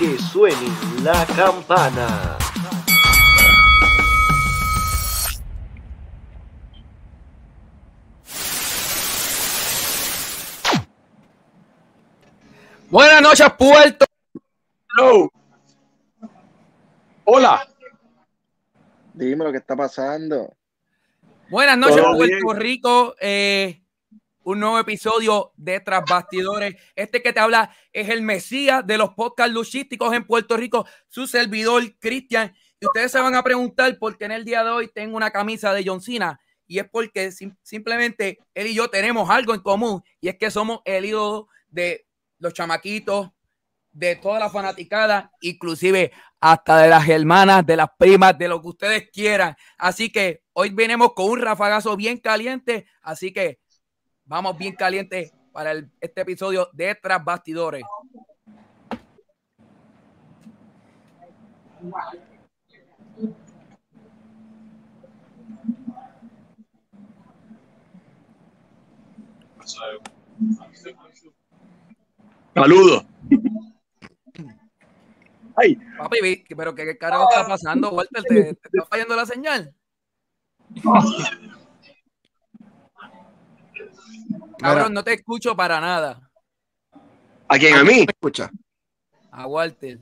que suene la campana. Buenas noches, Puerto. Hello. Hola. Dime lo que está pasando. Buenas noches, Puerto bien. Rico. Eh, un nuevo episodio de Tras Bastidores. Este que te habla es el Mesías de los podcasts luchísticos en Puerto Rico, su servidor Cristian. Y ustedes se van a preguntar por qué en el día de hoy tengo una camisa de John Cena. Y es porque sim- simplemente él y yo tenemos algo en común. Y es que somos el ídolo de los chamaquitos, de toda la fanaticada, inclusive hasta de las hermanas, de las primas, de lo que ustedes quieran. Así que hoy venimos con un rafagazo bien caliente. Así que vamos bien caliente para el- este episodio de Tras Bastidores. Saludos. Ay, Papi, pero ¿qué, qué carajo está pasando, Walter? ¿Te, te está fallando la señal? Cabrón, no te escucho para nada. ¿a quién? ¿A mí? ¿Me escucha? A Walter.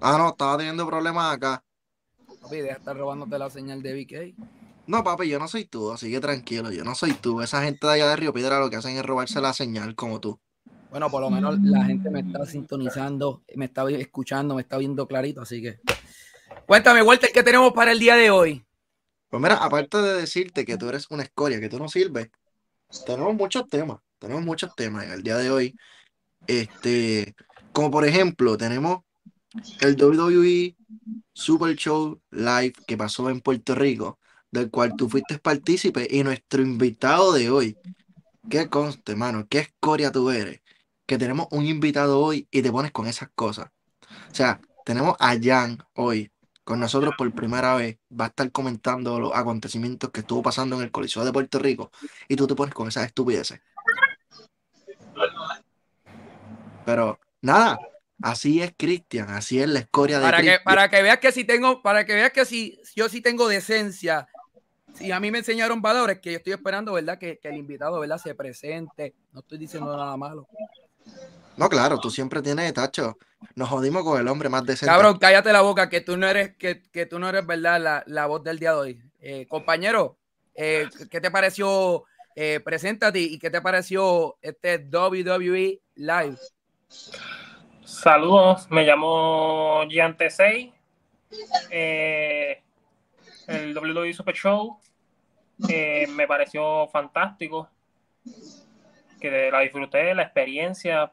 Ah, no, estaba teniendo problemas acá. Papi, deja de estar robándote la señal de BK. No, papi, yo no soy tú, así que tranquilo, yo no soy tú. Esa gente de allá de Río Piedra lo que hacen es robarse la señal como tú. Bueno, por lo menos la gente me está sintonizando, me está escuchando, me está viendo clarito, así que. Cuéntame, Walter, ¿qué tenemos para el día de hoy? Pues mira, aparte de decirte que tú eres una escoria, que tú no sirves, tenemos muchos temas, tenemos muchos temas en el día de hoy. Este, como por ejemplo, tenemos el WWE Super Show Live que pasó en Puerto Rico, del cual tú fuiste partícipe y nuestro invitado de hoy. Que conste, mano, qué escoria tú eres. Que tenemos un invitado hoy y te pones con esas cosas. O sea, tenemos a Jan hoy con nosotros por primera vez. Va a estar comentando los acontecimientos que estuvo pasando en el Coliseo de Puerto Rico y tú te pones con esas estupideces. Pero nada, así es Cristian, así es la escoria de Para que, para que veas que si tengo, para que veas que si yo sí tengo decencia, si a mí me enseñaron valores, que yo estoy esperando, ¿verdad? Que, que el invitado, ¿verdad? Se presente. No estoy diciendo nada malo. No, claro, tú siempre tienes, tacho. Nos jodimos con el hombre más decente. Cabrón, cállate la boca, que tú no eres, que, que tú no eres, ¿verdad? La, la voz del día de hoy. Eh, compañero, eh, ¿qué te pareció? Eh, preséntate y qué te pareció este WWE Live. Saludos, me llamo Giante 6. Eh, el WWE Super Show eh, me pareció fantástico. Que la disfruté, la experiencia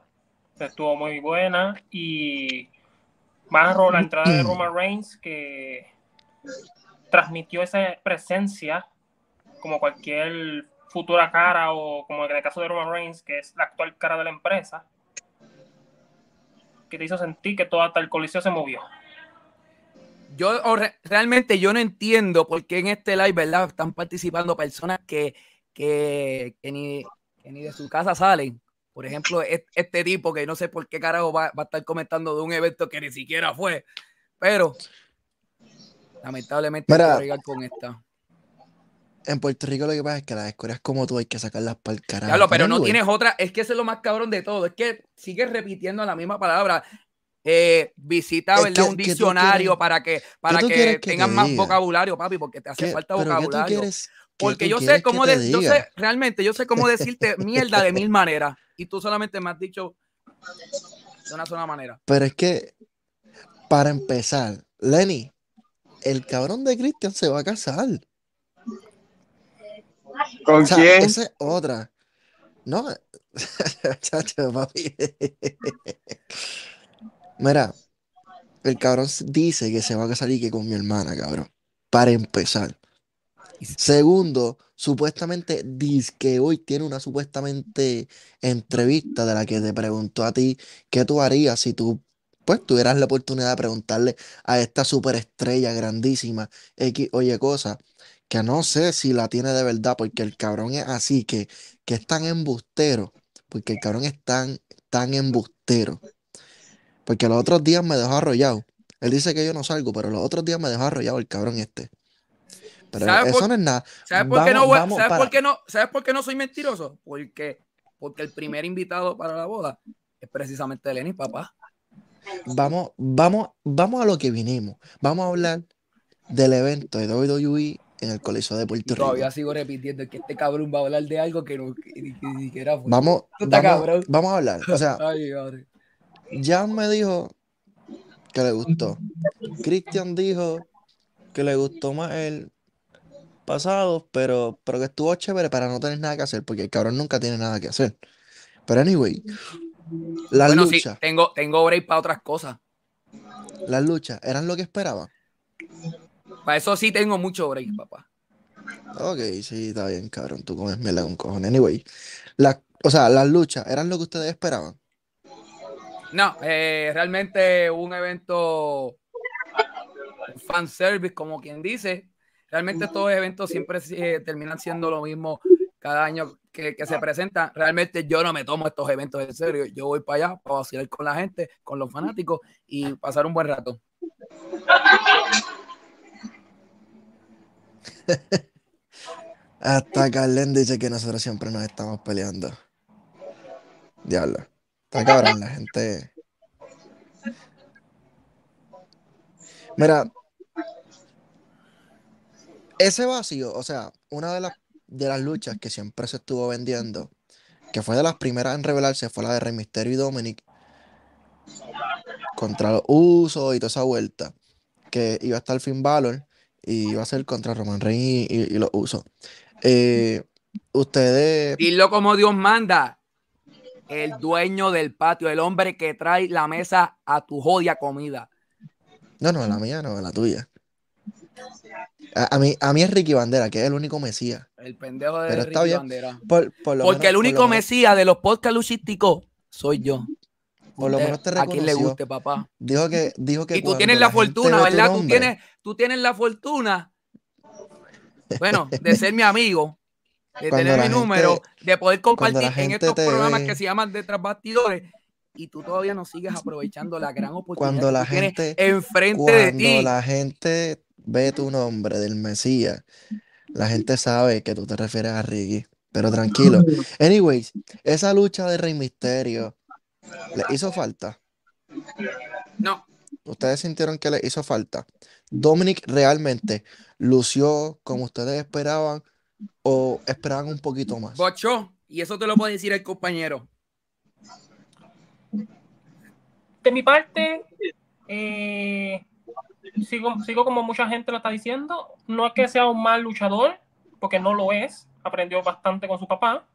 estuvo muy buena. Y más la entrada de Roman Reigns que transmitió esa presencia como cualquier futura cara o como en el caso de Roman Reigns, que es la actual cara de la empresa que te hizo sentir que todo hasta el coliseo se movió. Yo realmente yo no entiendo por qué en este live, ¿verdad? Están participando personas que, que, que ni, que ni de su casa salen. Por ejemplo, es- este tipo que no sé por qué carajo va, va a estar comentando de un evento que ni siquiera fue. Pero lamentablemente hay Mira. que bregar con esta. En Puerto Rico lo que pasa es que las escorias como tú hay que sacarlas para el carajo. Diablo, pero no tienes otra. Es que eso es lo más cabrón de todo. Es que sigues repitiendo la misma palabra. Eh, visita que- un que diccionario quieres- para que, para que que tengan te más diga? vocabulario, papi, porque te hace ¿qué- falta pero ¿qué tú vocabulario. quieres- Porque yo sé que cómo de, yo sé, realmente, yo sé cómo decirte mierda de mil maneras. Y tú solamente me has dicho de una sola manera. Pero es que, para empezar, Lenny, el cabrón de Cristian se va a casar. ¿Con O sea, quién? esa es otra. No, chacho, papi. Mira, el cabrón dice que se va a casar y que con mi hermana, cabrón. Para empezar. Segundo, supuestamente dice que hoy tiene una supuestamente entrevista de la que te preguntó a ti qué tú harías si tú pues tuvieras la oportunidad de preguntarle a esta superestrella grandísima X, oye cosa, que no sé si la tiene de verdad porque el cabrón es así, que, que es tan embustero, porque el cabrón es tan, tan embustero, Porque los otros días me dejó arrollado. Él dice que yo no salgo, pero los otros días me dejó arrollado el cabrón este. Pero ¿Sabes eso por- no es nada. ¿Sabes por, qué no, Vamos- ¿sabes por qué no, ¿Sabes por qué no soy mentiroso? Porque, porque el primer invitado para la boda es precisamente Lenny, papá. Vamos, vamos, vamos a lo que vinimos. Vamos a hablar del evento de WWE en el Coliseo de Puerto Rico. Todavía sigo repitiendo que este cabrón va a hablar de algo que, no, que, ni siquiera fue. Vamos, vamos, a hablar. O sea, Ay. Jan me dijo que le gustó. Christian dijo que le gustó más el pasado, pero, pero que estuvo chévere para no tener nada que hacer, porque el cabrón nunca tiene nada que hacer. Pero anyway, las Bueno, sí, tengo, tengo break para otras cosas. las luchas eran lo que esperaban. Para eso sí tengo mucho break, papá. Ok, sí, está bien, cabrón, tú comes mierda con cojones. Anyway, la, o sea, las luchas eran lo que ustedes esperaban. No, eh, realmente un evento fan service, como quien dice. Realmente estos eventos siempre eh, terminan siendo lo mismo cada año que, que se presentan. Realmente yo no me tomo estos eventos en serio. Yo voy para allá para vacilar con la gente, con los fanáticos y pasar un buen rato. Hasta Carlen dice que nosotros siempre nos estamos peleando. Diablo. Está cabrón la gente. Mira, ese vacío, o sea, una de las, de las luchas que siempre se estuvo vendiendo, que fue de las primeras en revelarse, fue la de Rey Mysterio y Dominic contra los Usos y toda esa vuelta, que iba a estar Finn Balor y iba a ser contra Roman Reigns y, y- y los Usos. Eh, ustedes, Dilo como Dios manda. El dueño del patio, el hombre que trae la mesa a tu jodia comida. no, no, la mía no, la tuya. A, a mí, a mí es Ricky Bandera, que es el único Mesías. El pendejo de Pero está Ricky bien. Bandera. Por, por lo Porque menos- el por único menos- mesías de los podcast luchísticos soy yo. Por lo menos te a quien le reconoció. guste, papá. Dijo que, dijo que Y tú cuando tienes la fortuna, ve tu ¿verdad? Tú tienes, tú tienes la fortuna, bueno, de ser mi amigo, de Cuando tener mi gente- número, de poder compartir en estos programas ve- que se llaman Detrás Bastidores. Y tú todavía no sigues aprovechando la gran oportunidad Cuando que la tienes gente- enfrente de Cuando ti. la gente ve tu nombre del Mesías, la gente sabe que tú te refieres a Ricky. Pero tranquilo. Anyways, esa lucha de Rey Misterio, ¿le hizo falta? No, ¿Ustedes sintieron que le hizo falta? ¿Dominic realmente lució como ustedes esperaban o esperaban un poquito más? bochó. Y eso te lo puede decir el compañero. De mi parte, eh, sigo, sigo como mucha gente lo está diciendo. No es que sea un mal luchador, porque no lo es. Aprendió bastante con su papá.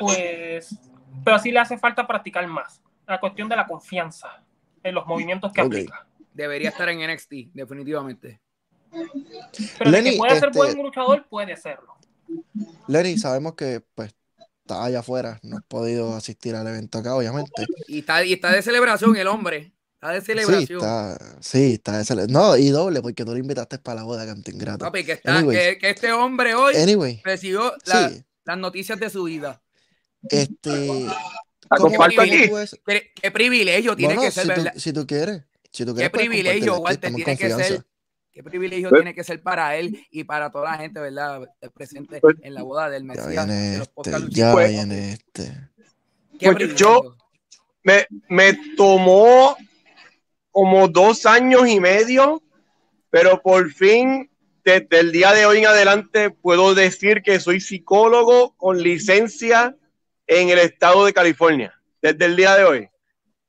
Pues, pero sí le hace falta practicar más. La cuestión de la confianza en los movimientos que Ok. aplica. Debería estar en NXT, definitivamente. Pero de Lenny, que puede ser este- buen luchador, puede serlo. Lenny, sabemos que pues está allá afuera, no has podido asistir al evento acá, obviamente. Y está, y está de celebración el hombre. Está de Sí, celebración. está, sí, está de cele- No, y doble, porque tú lo invitaste para la boda, canto ingrato. Papi, que, está, que, que este hombre hoy Anyway, recibió la- sí, las noticias de su vida. este. La ¿cómo comparto aquí. aquí. tú ves- Qué, qué privilegio tiene Bueno, que ser, si tú, ¿verdad? si tú quieres, si tú Qué quieres, puedes privilegio, compartirla aquí, Walter, tiene que ser. Qué privilegio Pues- tiene que ser para él y para toda la gente, ¿verdad? El presente Pues- en la boda del Ya Mesías. viene de los este, ya Pues- viene este. Qué Pues privilegio. yo- Me, me tomó como dos años y medio, pero por fin, desde el día de hoy en adelante, puedo decir que soy psicólogo con licencia en el estado de California. Desde el día de hoy.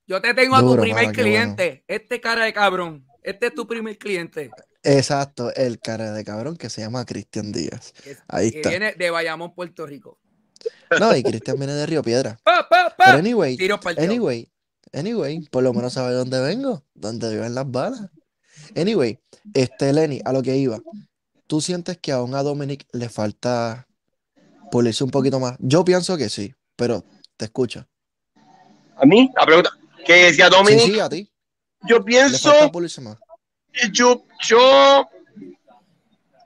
Yo te tengo a tu Duro, primer mano, cliente. Este cara de cabrón. Este es tu primer cliente. Exacto, el cara de cabrón que se llama Cristian Díaz. Que, Ahí que está. viene de Bayamón, Puerto Rico. No, y Cristian viene de Río Piedra. ¡Pa, pa, pa! Pero anyway, Anyway, anyway, por lo menos sabe dónde vengo, dónde viven las balas. Anyway, este Lenny, a lo que iba. ¿Tú sientes que aún a Dominic le falta pulirse un poquito más? Yo pienso que sí, pero te escucho. A mí, la pregunta que decía Dominic, sí, a ti. yo Le pienso falta pulirse más. yo, yo,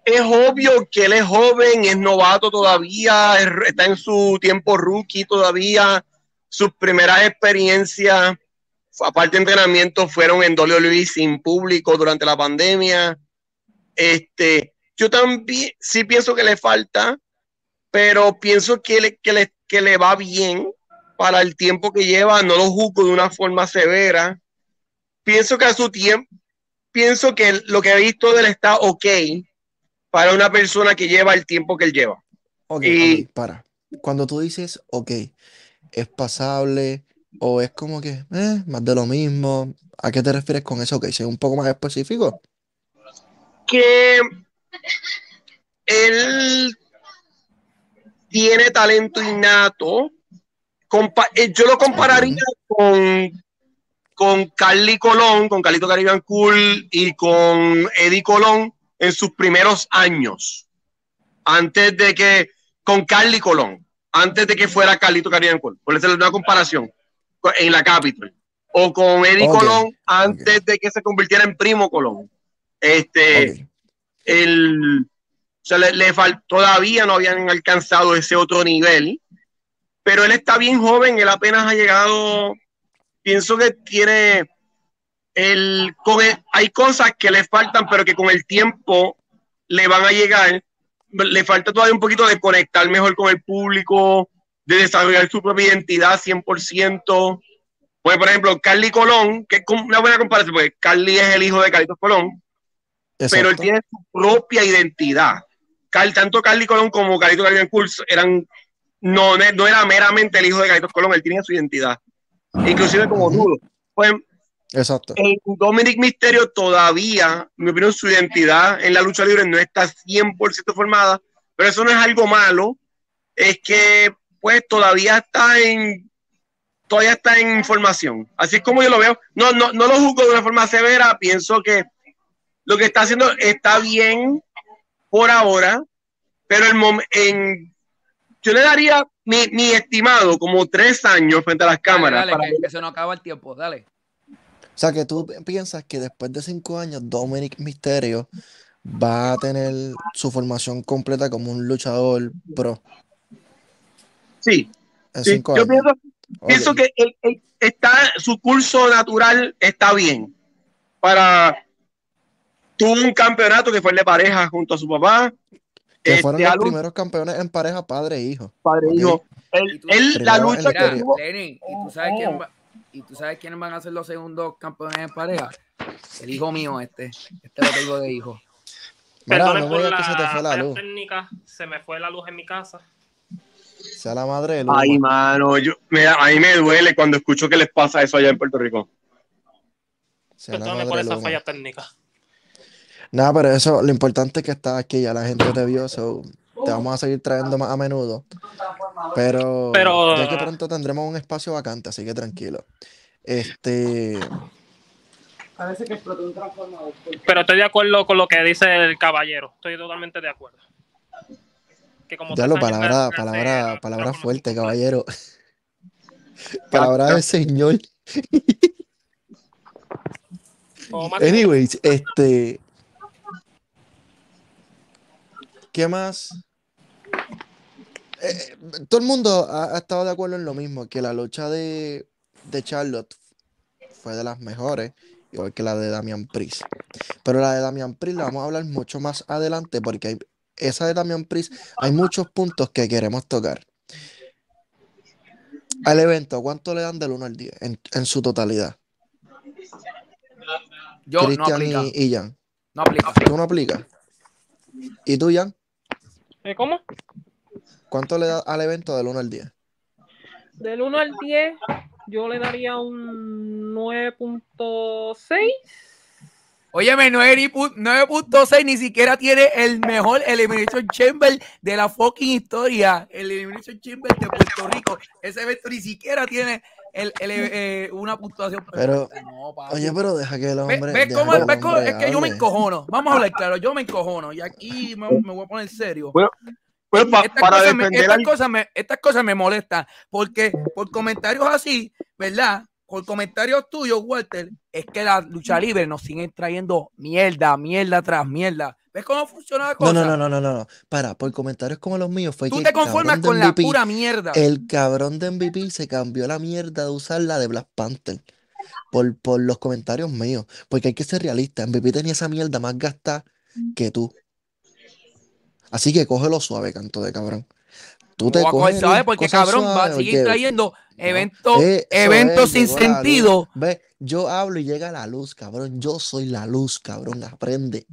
es obvio que él es joven, es novato todavía, es- está en su tiempo rookie todavía, sus primeras experiencias. aparte de entrenamiento, fueron en WWE sin público durante la pandemia. Este, yo también sí pienso que le falta, pero pienso que le, que le, que le va bien para el tiempo que lleva. No lo juzgo de una forma severa. Pienso que a su tiempo, pienso que lo que he visto de él está ok para una persona que lleva el tiempo que él lleva. Ok, Y- ok, para. Cuando tú dices, ok, es pasable o es como que, eh, más de lo mismo, ¿a qué te refieres con eso? Ok, sé un poco más específico. que él tiene talento innato. Compa- eh, yo lo compararía con, con Carly Colón, con Carlito Caribbean Cool y con Eddie Colón en sus primeros años. Antes de que, con Carly Colón, antes de que fuera Carlito Caribbean Cool. Por eso es una comparación co- en la Capitol. O con Eddie Colón antes de que se convirtiera en Primo Colón. Este, el, o sea, le, le fal- todavía no habían alcanzado ese otro nivel, pero él está bien joven, él apenas ha llegado, pienso que tiene, el, con el- hay cosas que le faltan, pero que con el tiempo le van a llegar, le falta todavía un poquito de conectar mejor con el público, de desarrollar su propia identidad 100%. Pues, por ejemplo, Carly Colón, que es una buena comparación, porque Carly es el hijo de Carlitos Colón, pero él tiene su propia identidad. Cal- tanto Carly Colón como Carlito Caribbean Curso eran, no, no era meramente el hijo de Carlitos Colón, él tenía su identidad, inclusive como nudo. Pues Exacto. en Dominic Misterio todavía, en mi opinión, su identidad en la lucha libre no está 100% formada, pero eso no es algo malo, es que pues todavía está en todavía está en formación. Así es como yo lo veo. No, no, no lo juzgo de una forma severa, pienso que lo que está haciendo está bien por ahora, pero el en, yo le daría mi, mi estimado como tres años frente a las cámaras. Dale, para que, que se nos acaba el tiempo, dale. O sea, que tú piensas que después de cinco años Dominic Mysterio va a tener su formación completa como un luchador pro Sí, en sí, cinco yo años. pienso, Ok. pienso que él- él está, su curso natural está bien. Para tuvo un campeonato que fue el de pareja junto a su papá. Que fueron Este, los a lucha, primeros campeones en pareja padre e hijo. padre, Ok. hijo. Él, la lucha que tuvo, Lenin, ¿y tú sabes quién va- y tú sabes quiénes van a ser los segundos campeones en pareja? El hijo mío, este. Este lo tengo de hijo. Mira, no me por digas la que se te fue la luz. técnica, se me fue la luz en mi casa. Sea la madre. Ay, mano, yo, me, a mí me duele cuando escucho que les pasa eso allá en Puerto Rico. Madre por esa Luma. falla técnica. Nada, pero eso, lo importante es que estás aquí, ya la gente te vio, so, te vamos a seguir trayendo más a menudo. Pero, Pero- ya que pronto tendremos un espacio vacante, así que tranquilo. Este, Pero estoy de acuerdo con lo que dice el caballero. Estoy totalmente de acuerdo. Que como ya lo palabra, palabra, palabra me fuerte, caballero. Palabra del señor. Anyways, este. ¿Qué más? Eh, todo el mundo ha, ha estado de acuerdo en lo mismo, que la lucha de, de Charlotte fue de las mejores, igual que la de Damian Priest. Pero la de Damian Priest la vamos a hablar mucho más adelante, porque hay- esa de Damian Priest hay muchos puntos que queremos tocar. Al evento, ¿cuánto le dan del 1 al 10 en, en su totalidad? Yo no Cristian aplica. y, y Jan. No aplica. ¿Tú no aplicas? ¿Y tú, Jan? ¿Eh, ¿Cómo? ¿Cuánto le das al evento del 1 al 10? Del 1 al 10, yo le daría un 9.6. Óyeme, 9 pu- 9.6 ni siquiera tiene el mejor Elimination Chamber de la fucking historia. El Elimination Chamber de Puerto Rico. Ese evento ni siquiera tiene el, el, eh, una puntuación. Pero, perfecta. No. Oye, pero deja que el hombre. ve deja cómo- el hombre es que yo me encojono. Vamos a hablar claro, yo me encojono. Y aquí me, me voy a poner serio. Bueno, Pues pa- Estas para cosas me- defender estas al cosas me, estas cosas me molestan porque por comentarios así, ¿verdad? Por comentarios tuyos, Walter, es que la lucha libre nos siguen trayendo mierda, mierda tras mierda. ¿Ves cómo funciona la No, cosa? no, no, no, no, no, no. Para, por comentarios como los míos, fue Tú que te conformas con la pura mierda. El cabrón de MVP se cambió la mierda de usar la de Black Panther. por, por los comentarios míos, porque hay que ser realista. MVP tenía esa mierda más gasta que tú. Así que cógelo suave, canto de cabrón. Tú te coges suave porque cosas cabrón va a seguir porque- trayendo eventos, Eh, eventos sin sentido. Ve, yo hablo y llega la luz, cabrón. Yo soy la luz, cabrón. Aprende.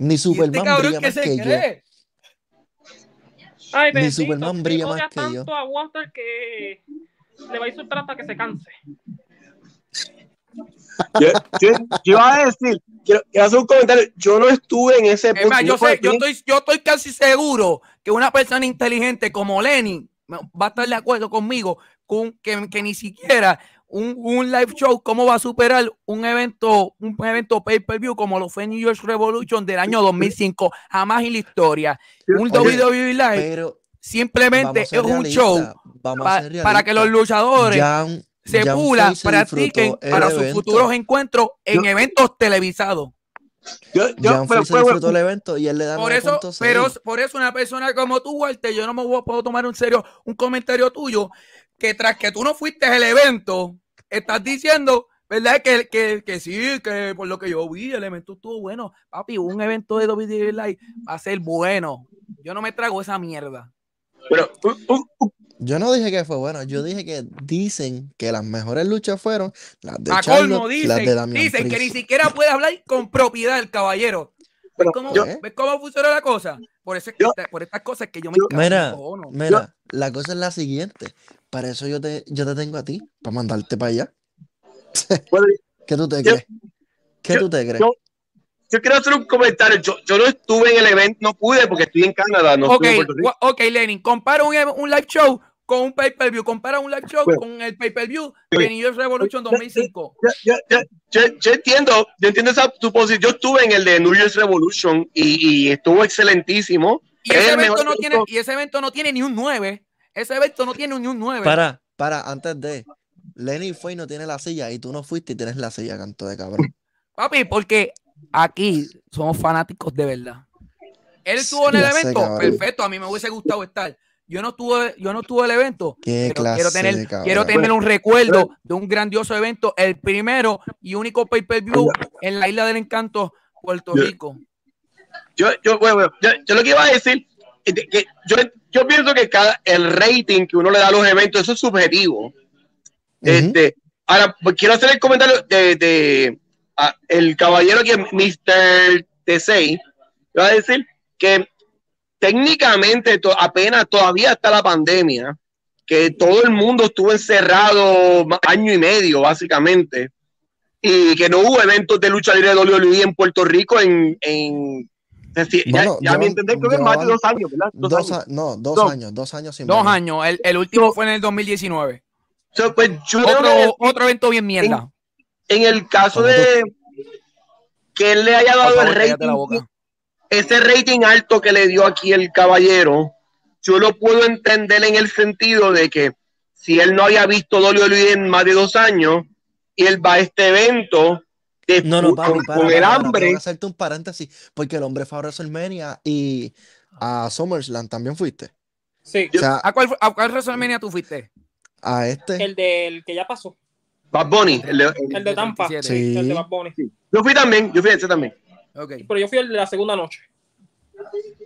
Ni este Superman brilla que más se que yo. cree. Ay, Ni bendito, Superman brilla más que yo. tanto a Walter que le va a insultar hasta que se canse. Yo, yo, yo iba a decir, quiero, quiero hacer un comentario. Yo no estuve en ese Es punto. más, yo, sé, yo, estoy, yo estoy casi seguro que una persona inteligente como Lenny me- va a estar de acuerdo conmigo con que, que ni siquiera un, un live show, cómo va a superar un evento, un evento pay-per-view como lo fue New York Revolution del año 2005, jamás en la historia. Un Oye, WWE Live Pero simplemente es ser un show pa- para que los luchadores Jan- se Jan pulan, Fraser practiquen para sus evento. futuros encuentros en eventos televisados. yo, yo, Jan pero- disfrutó el evento y él le da Por eso, 9.6. pero por eso una persona como tú, Walter, yo no me voy- puedo tomar en serio un comentario tuyo que tras que tú no fuiste al evento, estás diciendo, ¿verdad? Que, que, que sí, que por lo que yo vi, el evento estuvo bueno. Papi, un evento de WWE Live va a ser bueno. Yo no me trago esa mierda. pero, un- Yo no dije que fue bueno, yo dije que dicen que las mejores luchas fueron las de Charlotte, colmo, las dicen, de Damian dicen que ni siquiera puede hablar con propiedad el caballero. ¿Ves cómo, yo- ves cómo funciona la cosa? Por, eso, Yo- por estas cosas que yo me yo- Mira, la cosa es la siguiente. Para eso yo te, yo te tengo a ti, para mandarte para allá. ¿Qué tú te crees? ¿Qué yo- tú te crees? Yo- quiero hacer un comentario. Yo, yo no estuve en el evento, no pude porque estoy en Canadá, no ok, estuve en Puerto Rico. gua- ok, Lenin, compara un, un live show con un pay-per-view. Compara un live show Bueno. con el pay-per-view de New York Revolution 2005. Yo, yo- yo- yo- yo entiendo, yo entiendo esa tu posición. Yo estuve en el de New Year's Revolution y, y estuvo excelentísimo. Y ese, Es el evento mejor no tiene, evento. y ese evento no tiene ni un 9. Ese evento no tiene ni un 9. Para, para, antes de. Lenny fue y no tiene la silla y tú no fuiste y tienes la silla, canto de cabrón. Papi, porque aquí somos fanáticos de verdad. Él estuvo en el evento, cabrón. perfecto, a mí me hubiese gustado estar. Yo no tuve, yo no tuve el evento, Qué pero clase quiero tener, quiero tener un recuerdo de un grandioso evento, el primero y único pay-per-view en la Isla del Encanto, Puerto. Rico. Yo, yo, bueno, yo, yo lo que iba a decir que yo, yo pienso que cada, el rating que uno le da a los eventos, eso es subjetivo. Este, ahora, pues, quiero hacer el comentario de, de ah, el caballero que Mr. T6 va a decir que técnicamente to- apenas todavía está la pandemia, que todo el mundo estuvo encerrado año y medio, básicamente, y que no hubo eventos de lucha libre de WWE en Puerto Rico en, en ya- ya, me entendés, creo que es más de dos años, ¿verdad? Dos, Dos, años. a- no, dos Dos. años, dos años sin Dos venir. años, el, el último fue en el 2019. So, pues, yo tengo que Otro, otro evento bien mierda. en el caso de que él le haya dado favor, el rating, boca. ese rating alto que le dio aquí el caballero, yo lo puedo entender en el sentido de que si él no había visto WWE en más de dos años y él va a este evento de- No, no, con, papi, para, con para, el para, hambre, tengo que hacerte un paréntesis, porque el hombre fue a WrestleMania y a SummerSlam también fuiste. Sí, O sea, ¿A cuál, a cuál WrestleMania tú fuiste? a este. el del que ya pasó, Bad Bunny, el de- el de Tampa, 27. Sí. el de Bad Bunny. yo fui también, yo fui a ese también. Ok. Pero yo fui el de la segunda noche.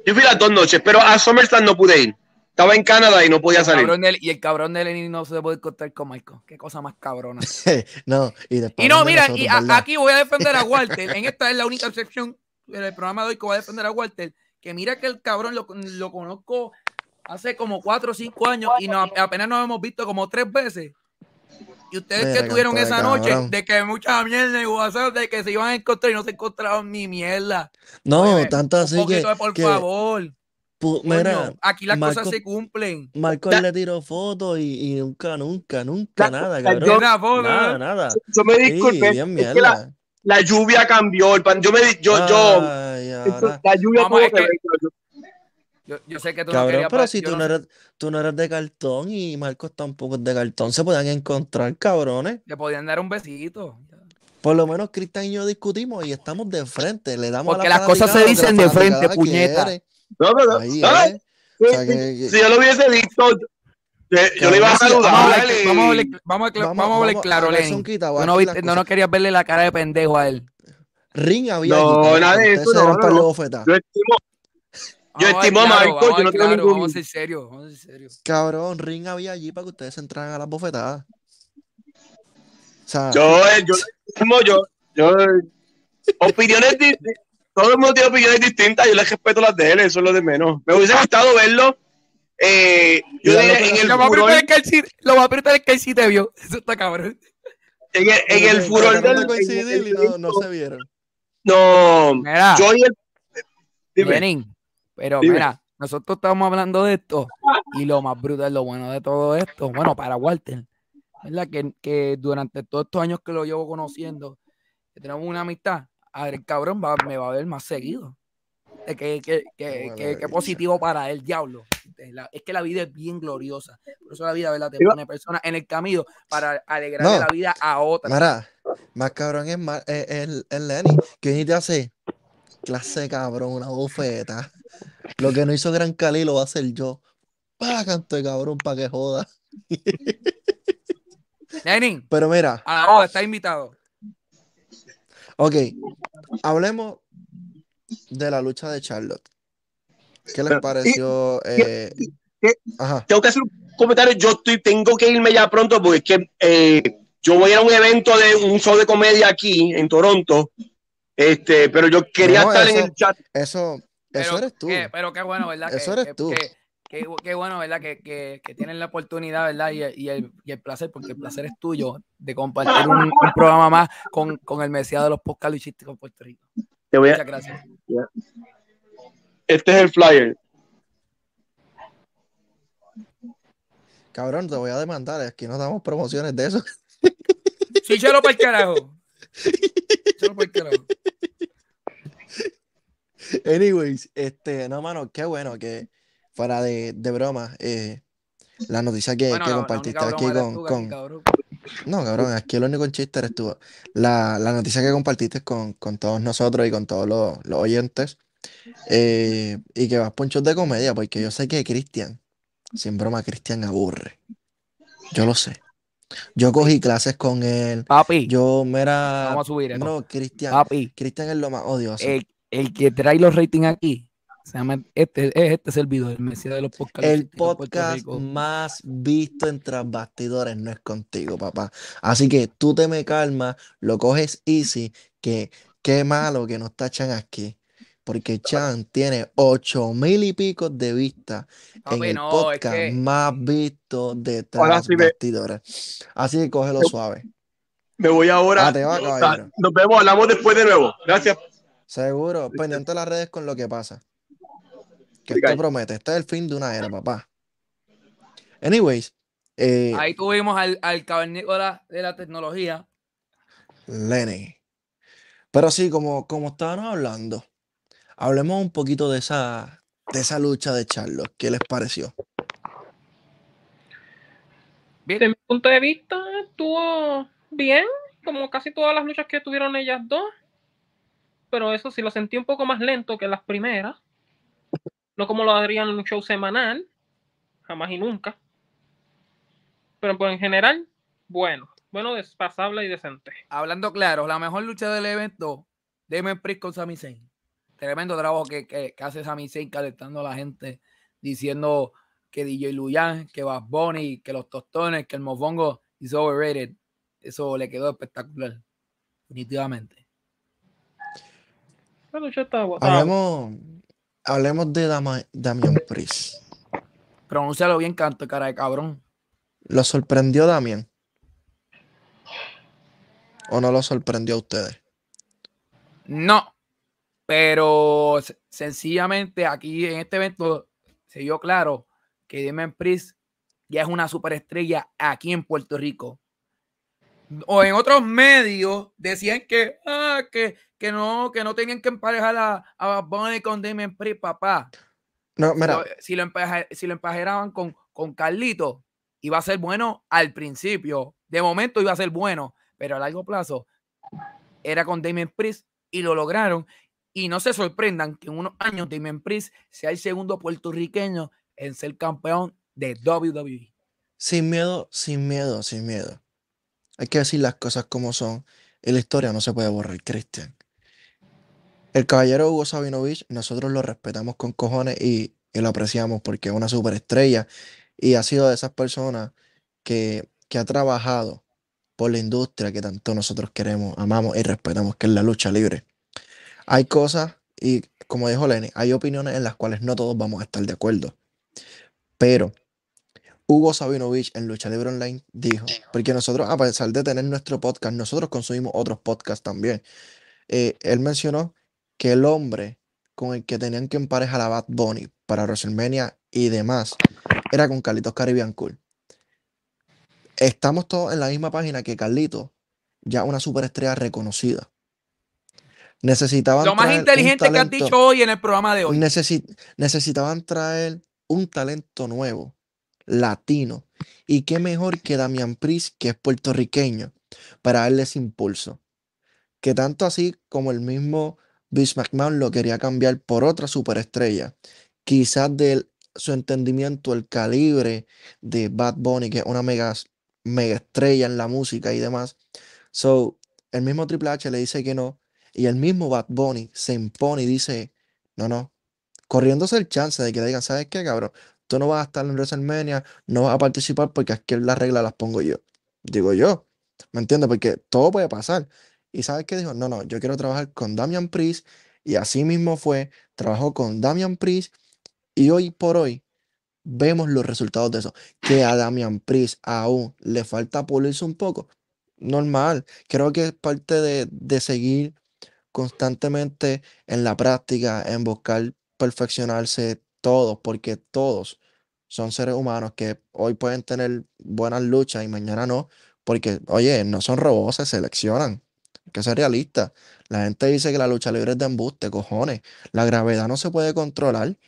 Yo fui las dos noches, pero a SummerSlam no pude ir. Estaba en Canadá y no podía El salir. y el cabrón de Lenin no se puede encontrar con Michael. Qué cosa más cabrona. no, y después. Y no, mira, nosotros, y aquí voy a defender a Walter. En esta es la única sección del programa de hoy que voy a defender a Walter. Que mira que el cabrón lo, lo conozco hace como cuatro o cinco años y no, apenas nos hemos visto como tres veces. Y ustedes Mira, que tuvieron esa noche de que mucha mierda en WhatsApp de que se iban a encontrar y no se encontraron ni mierda. No, tanto Un así poquito que. de por que favor. Coño, mira, aquí las Marco- cosas se cumplen. Marco Ya. le tiró fotos y, y nunca, nunca, nunca nada, cabrón. yo- Una foto, Nada, nada. Yo me Sí, disculpe, es que la, la lluvia cambió. El pan, yo me di- yo, yo, la lluvia tuvo es que yo- Yo, sé que tú no Cabrón, pero si tú no eres, tú no eres de cartón y Marcos tampoco es de cartón, se podían encontrar, cabrones. Le podían dar un besito. Por lo menos Cristian y yo discutimos y estamos de frente, le damos a Porque la las cosas se dicen de frente, puñeta. quiere. No, no, no. Ahí No, es. O sea, si- que- que- Si yo lo hubiese visto, Yo, yo le iba a saludar. vamos a hablar, vamos a, vamos a hablar claro, aquí no, no, querías verle la cara de pendejo a él. Ring había No, allí, nada de eso, no. Yo estimo, Yo estimo a claro, yo vamos no a claro, ningún- Vamos a ser serios, vamos a ser serios. Cabrón, ring había allí para que ustedes se entraran a las bofetadas. O sea, yo, eh, yo, estimo, yo, yo, opiniones di- todo el mundo tiene opiniones distintas, yo les respeto las de él, eso es lo de menos. Me hubiese gustado verlo. Eh, yo dije, en el Lo más furor, sí, lo más brutal es que él sí te vio. Eso está cabrón. en el, en el furor del, el- no, no se vieron. no, Mira, yo y el, dime. Lenin, pero Dime. mira, nosotros estamos hablando de esto y lo más brutal, lo bueno de todo esto, bueno, para Walter, ¿verdad? Que, que durante todos estos años que lo llevo conociendo, que tenemos una amistad, a ver, el cabrón va- me va a ver más seguido. Es que, que, que, Qué que- positivo para el diablo. Es la- Es que la vida es bien gloriosa. Por eso la vida, ¿verdad? Te pone personas en el camino para alegrarle No. la vida a otras. Mira, más cabrón es ma- eh, el, el Lenny, que viene y te hace clase cabrón, una bofeta. Lo que no hizo Gran Cali lo va a hacer yo. Pa, canto de cabrón, para que joda. Lenin, Pero mira, a la boda, está invitado. ok, hablemos de la lucha de Charlotte. ¿Qué les Pero, pareció? eh, y- Ajá, tengo que hacer un comentario. Yo estoy, tengo que irme ya pronto porque es que eh, yo voy a un evento de un show de comedia aquí en Toronto. Este, pero yo quería No, estar en el chat. eso, eso eres tú. qué- pero qué bueno, ¿verdad? Eso que, eres que- tú. que- que- qué bueno, ¿verdad? Que, que, que tienen la oportunidad, ¿verdad? Y, y el, y el placer, porque el placer es tuyo, de compartir un, un programa más con, con el Mesías de los podcasts luchísticos de Puerto Rico. Te voy a- Muchas gracias. este es el flyer. Cabrón, te voy a demandar. Aquí no damos promociones de eso. Sí, échalo para el carajo. Échalo para el carajo. Anyways, este, no, mano, qué bueno que fuera de, de broma, eh, la noticia que, Bueno, que la- la compartiste aquí con, tú, con- cabrón. No, cabrón, aquí el único chiste eres tú. La, la noticia que compartiste con, con todos nosotros y con todos los, los oyentes, eh, y que vas ponchos de comedia, porque yo sé que Cristian, sin broma, Cristian aburre. Yo lo sé. Yo cogí clases con él. Papi, Yo, mira, vamos a subir no, Cristian, Papi, Cristian es lo más odioso. El que trae los ratings aquí, se llama, este, es este servidor, el Mesías de los podcasts El podcast más visto en bastidores no es contigo, papá. Así que tú te me calmas, lo coges easy, que qué malo que no está Chan aquí. Porque Chan tiene ocho mil y pico de vistas en Papi, el no, es podcast que- más visto de tras sí bastidores. Así que cógelo suave. Me voy ahora. Ah, te va. Nos vemos, hablamos después de nuevo. Gracias. Seguro, pendiente de las redes con lo que pasa. Que Sí, esto promete, este es el fin de una era, papá. Anyways, eh, Ahí tuvimos al, al cavernícola de la tecnología. Lenny. Pero sí, como, como estábamos hablando, hablemos un poquito de esa, de esa lucha de Charlos. ¿Qué les pareció? Desde mi punto de vista, estuvo bien, como casi todas las luchas que tuvieron ellas dos. Pero eso sí, lo sentí un poco más lento que las primeras. No como lo harían en un show semanal, jamás y nunca. Pero pues, en general, bueno. Bueno, despasable y decente. Hablando claro, la mejor lucha del evento, Damien Priest con Sami Zayn. Tremendo trabajo que, que, que hace Sami Zayn calentando a la gente, diciendo que DJ Luyan, que Bad Bunny, que los tostones, que el mofongo is overrated. Eso le quedó espectacular, definitivamente. La lucha Hablemos, hablemos de Dama- Damian Priest. Pronúncialo bien, canto, cara de cabrón. ¿Lo sorprendió Damian? ¿O no lo sorprendió a ustedes? No, pero se- sencillamente aquí en este evento se dio claro que Damien Priest ya es una superestrella aquí en Puerto Rico. O en otros medios decían que, ah, que, que no, que no tenían que emparejar a, a Bunny con Damien Priest, papá. No, mira, si lo, empaje- si lo empajeraban con, con Carlito, iba a ser bueno al principio. De momento iba a ser bueno, pero a largo plazo era con Damien Priest y lo lograron. Y no se sorprendan que en unos años Damien Priest sea el segundo puertorriqueño en ser campeón de WWE. Sin miedo, sin miedo, sin miedo. Hay que decir las cosas como son. Y la historia no se puede borrar, Cristian. El caballero Hugo Sabinovich, nosotros lo respetamos con cojones y, lo apreciamos porque es una superestrella y ha sido de esas personas que, que ha trabajado por la industria que tanto nosotros queremos, amamos y respetamos, que es la lucha libre. Hay cosas, y como dijo Lenny, hay opiniones en las cuales no todos vamos a estar de acuerdo. Pero Hugo Sabinovich en Lucha Libre Online dijo, porque nosotros, a pesar de tener nuestro podcast, nosotros consumimos otros podcasts también. Eh, él mencionó que el hombre con el que tenían que emparejar a Bad Bunny para WrestleMania y demás era con Carlitos Caribbean Cool. Estamos todos en la misma página que Carlitos, ya una superestrella reconocida. Necesitaban Lo más inteligente que has dicho hoy en el programa de hoy. necesi- necesitaban traer un talento nuevo, latino. Y qué mejor que Damian Priest, que es puertorriqueño, para darles impulso. Que tanto así como el mismo Vince McMahon lo quería cambiar por otra superestrella. Quizás de su entendimiento, el calibre de Bad Bunny, que es una mega, mega estrella en la música y demás. So, el mismo Triple H le dice que no. Y el mismo Bad Bunny se impone y dice, no, no, corriéndose el chance de que le digan, ¿sabes qué, cabrón? Tú no vas a estar en WrestleMania, no vas a participar porque aquí las reglas las pongo yo. Digo yo, ¿me entiendes? Porque todo puede pasar. ¿Y sabes qué dijo? No, no, yo quiero trabajar con Damian Priest y así mismo fue, trabajó con Damian Priest y hoy por hoy vemos los resultados de eso. Que a Damian Priest aún le falta pulirse un poco. Normal, creo que es parte de, de seguir constantemente en la práctica, en buscar perfeccionarse todos, porque todos son seres humanos que hoy pueden tener buenas luchas y mañana no, porque, oye, no son robots, se seleccionan. Hay que ser realista. La gente dice que la lucha libre es de embuste, cojones. La gravedad no se puede controlar.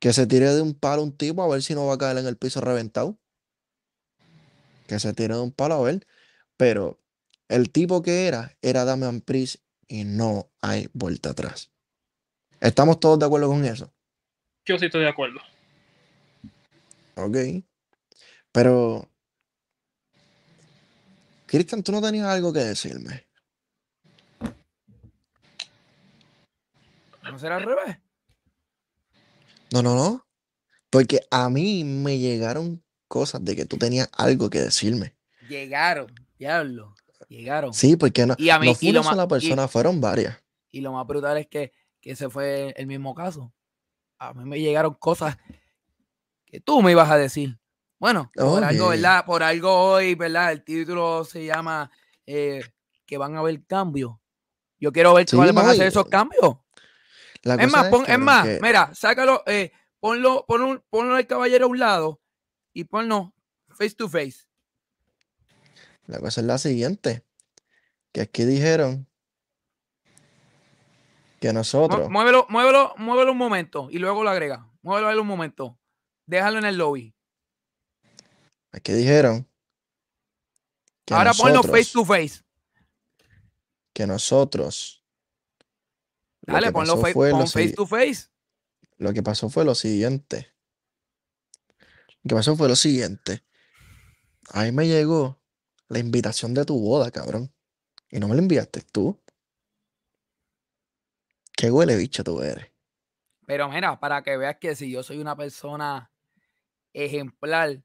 Que se tire de un palo un tipo a ver si no va a caer en el piso reventado. Que se tire de un palo a ver. Pero el tipo que era, era Damian Priest y no hay vuelta atrás. ¿Estamos todos de acuerdo con eso? Yo sí estoy de acuerdo. Ok. Pero, Cristian, tú no tenías algo que decirme. ¿No será al revés? No, no, no. Porque a mí me llegaron cosas de que tú tenías algo que decirme. Llegaron, diablo. Llegaron. Sí, porque no, Y a mí- no fue y lo una sola y- persona, fueron varias. Y lo más brutal es que, que ese fue el mismo caso. A mí me llegaron cosas que tú me ibas a decir. Bueno, por algo. ¿verdad? Por algo hoy, ¿verdad? El título se llama eh, que van a haber cambios. Yo quiero ver Sí, cuáles van a y- esos cambios. La Es más, pon- es más, mira, sácalo, eh, ponlo, ponlo, ponlo al caballero a un lado y ponlo face to face. la cosa es la siguiente. Que aquí dijeron que nosotros, Muévelo, muévelo, muévelo un momento y luego lo agrega. Muévelo ahí un momento. Déjalo en el lobby. aquí dijeron que Ahora ponlo face to face. que nosotros, Dale, que ponlo pon face sigui- to face. Lo que pasó fue lo siguiente. Lo que pasó fue lo siguiente. A mí me llegó la invitación de tu boda, cabrón. Y no me la enviaste tú. Qué huele bicho tú eres. Pero mira, para que veas que si yo soy una persona ejemplar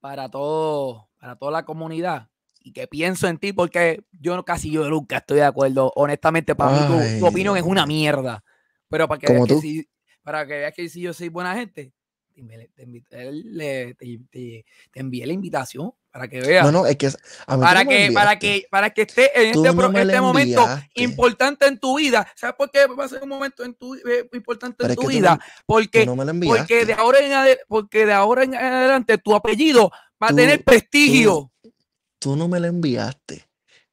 para todo, para toda la comunidad y que pienso en ti, porque yo casi yo nunca estoy de acuerdo. Honestamente, para mí tu, tu opinión es una mierda. Pero para que veas que si, para que veas que si yo soy buena gente, te, te- te- te envié la invitación para que veas. No, no, es que a mí tú para que, para que, para que esté en Tú este, no este momento importante en tu vida. ¿Sabes por qué va a ser un momento en tu, eh, importante Pero en tu vida? porque, no porque, de ahora en adel- porque de ahora en adelante tu apellido va a tener prestigio. Tú no me la enviaste.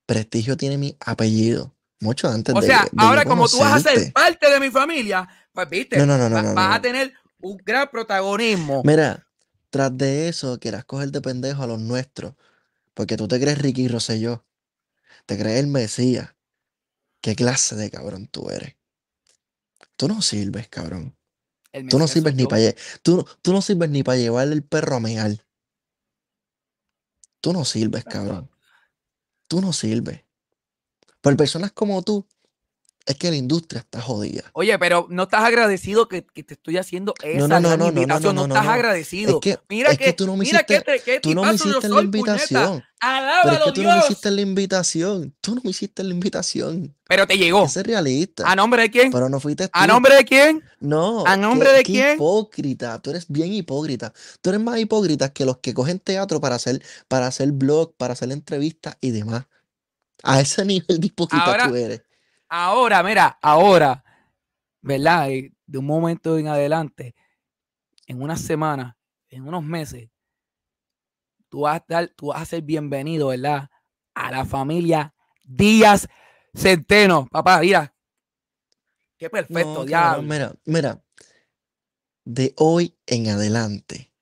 Prestigio tiene mi apellido. Mucho antes o de, sea, de ahora como tú vas a ser parte de mi familia, pues viste, No, no, no, vas a tener un gran protagonismo. Mira, tras de eso, quieras coger de pendejo a los nuestros. Porque tú te crees Ricky Rosselló. Te crees el Mesías. ¿Qué clase de cabrón tú eres? Tú no sirves, cabrón. Tú no sirves ni para tú, tú no sirves ni para llevarle el perro a mear. tú no sirves, cabrón. Tú no sirves. Por personas como tú, es que la industria está jodida. Oye, pero no estás agradecido que, que te estoy haciendo esa no, no, no, no, no, invitación. no, No, no, estás no. agradecido. Es que, mira es que, que tú no me mira hiciste, qué tú no me hiciste la invitación. Pero es Alábalo, que tú no me Dios. hiciste la invitación. Tú no me hiciste la invitación. Pero te Hay llegó. que ser realista. ¿A nombre de quién? Pero no fuiste tú. ¿A nombre de quién? No. ¿A nombre de quién? hipócrita. Tú eres bien hipócrita. Tú eres más hipócrita que los que cogen teatro para hacer, para hacer blog, para hacer entrevistas y demás. A ese nivel de hipócrita Ahora- tú eres. Ahora, mira, ahora, ¿verdad? Y De un momento en adelante, en unas semanas, en unos meses, tú vas a, dar, tú vas a ser bienvenido, ¿verdad? A la familia Díaz Centeno. Papá, mira. Qué perfecto, No, mira, mira. De hoy en adelante.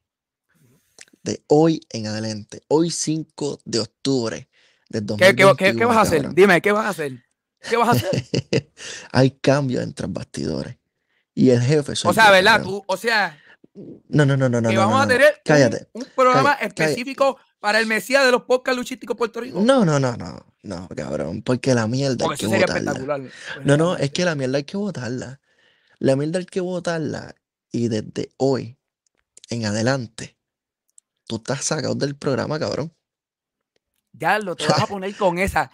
De hoy en adelante. Hoy 5 de octubre del ¿Qué, qué- qué- qué 2021, vas a hacer? Dime, ¿qué vas a hacer? ¿Qué vas a hacer? Hay cambios entre bastidores. Y el jefe soy O sea, yo, ¿verdad? Tú, o sea, No, no, no, no, no. que vamos no, a tener un- Cállate. un, programa cállate, cállate. específico para el Mesías de los podcasts luchísticos Puerto Rico. No, no, no, no. No, cabrón. Porque la mierda hay Porque que eso sería botarla. espectacular. No, no, es que la mierda hay que botarla. La mierda hay que botarla. Y desde hoy en adelante, tú estás sacado del programa, cabrón. Ya lo te vas a poner con esa.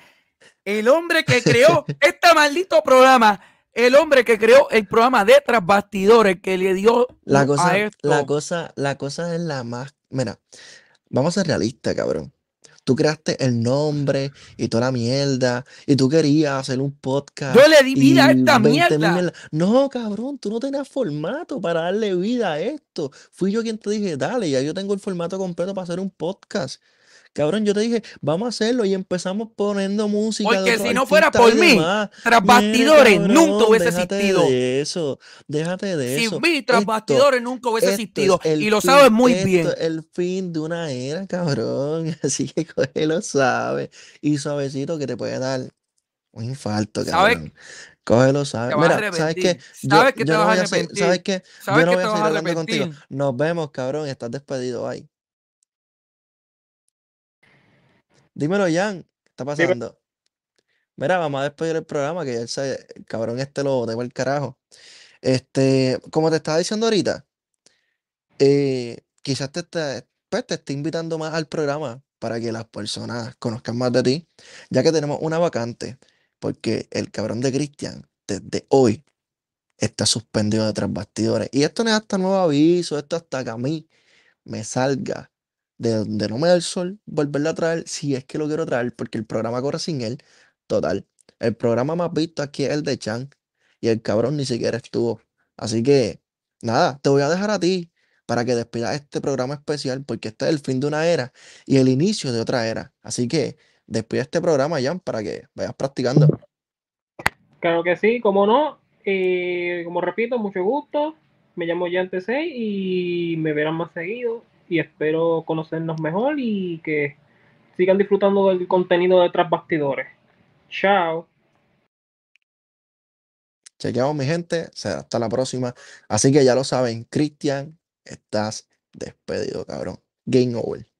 El hombre que creó este maldito programa, el hombre que creó el programa de tras bastidores que le dio La a cosa, esto. la cosa, la cosa es la más. Mira, vamos a ser realistas, cabrón. Tú creaste el nombre y toda la mierda. Y tú querías hacer un podcast. Yo le di vida a esta 20 mil mierda. mierda. No, cabrón, tú no tenías formato para darle vida a esto. Fui yo quien te dije, dale, ya yo tengo el formato completo para hacer un podcast. Cabrón, yo te dije, vamos a hacerlo y empezamos poniendo música Porque si no fuera por mí, demás. Tras Mira, bastidores nunca hubiese déjate existido. de eso, déjate de eso. Sin mí, tras Esto- bastidores nunca hubiese existido. Y lo fin- sabes muy esto bien. es el fin de una era, cabrón. Así que cógelo suave y suavecito que te puede dar un infarto, ¿Sabes? cabrón. Cógelo. Te vas a Mira, ¿sabes qué? Sabes que te no vas a voy a ser- arrepentir. ¿sabes qué? Sabes Yo no voy a seguir hablando contigo. Nos vemos, cabrón. Estás despedido ahí. Dímelo, Jan. ¿Qué está pasando? Mira, vamos a despedir el programa que ya el cabrón este lo por el carajo. Este, como te estaba diciendo ahorita, eh, quizás te, esté- pues, te esté invitando más al programa para que las personas conozcan más de ti, ya que tenemos una vacante, porque el cabrón de Cristian desde hoy está suspendido de tras bastidores. Y esto no es hasta nuevo aviso, esto hasta que a mí me salga de donde no me da el sol, volverlo a traer, si es que lo quiero traer, porque el programa corre sin él. Total. El programa más visto aquí es el de Chan. Y el cabrón ni siquiera estuvo. Así que, nada, te voy a dejar a ti para que despidas este programa especial, porque este es el fin de una era y el inicio de otra era. Así que despide este programa, Jan, para que vayas practicando. Claro que sí, como no. Eh, como repito, mucho gusto. Me llamo Yante 6 y me verán más seguido. Y espero conocernos mejor y que sigan disfrutando del contenido de Tras Bastidores. Chao. Chequeamos, mi gente. Hasta la próxima. Así que ya lo saben, Cristian, estás despedido, cabrón. Game over.